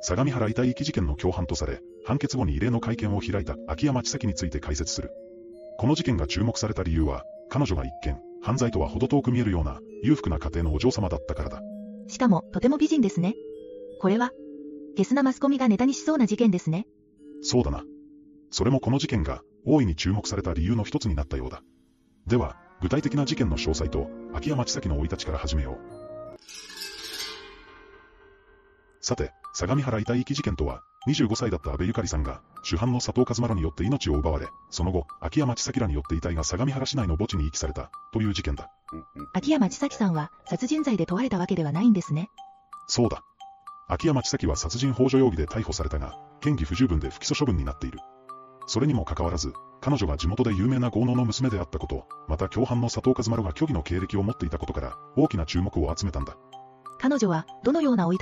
相模原遺体遺棄事件の共犯とされ、判決後に異例の会見を開いた秋山千咲について解説する。この事件が注目された理由は、彼女が一見、犯罪とは程遠く見えるような、裕福な家庭のお嬢様だったからだ。しかも、とても美人ですね。これは、ゲスなマスコミがネタにしそうな事件ですね。そうだな。それもこの事件が、大いに注目された理由の一つになったようだ。では、具体的な事件の詳細と、秋山千咲の生い立ちから始めよう。さて、相模原遺体遺棄事件とは、25歳だった安倍ゆかりさんが、主犯の佐藤和丸によって命を奪われ、その後、秋山千咲らによって遺体が相模原市内の墓地に遺棄された、という事件だ。秋山千咲さんは、殺人罪で問われたわけではないんですね。そうだ。秋山千咲は殺人幇助容疑で逮捕されたが、嫌疑不十分で不起訴処分になっている。それにもかかわらず、彼女が地元で有名な豪農の娘であったこと、また共犯の佐藤和丸が虚偽の経歴を持っていたことから、大きな注目を集めたんだ。彼女は、どのような生い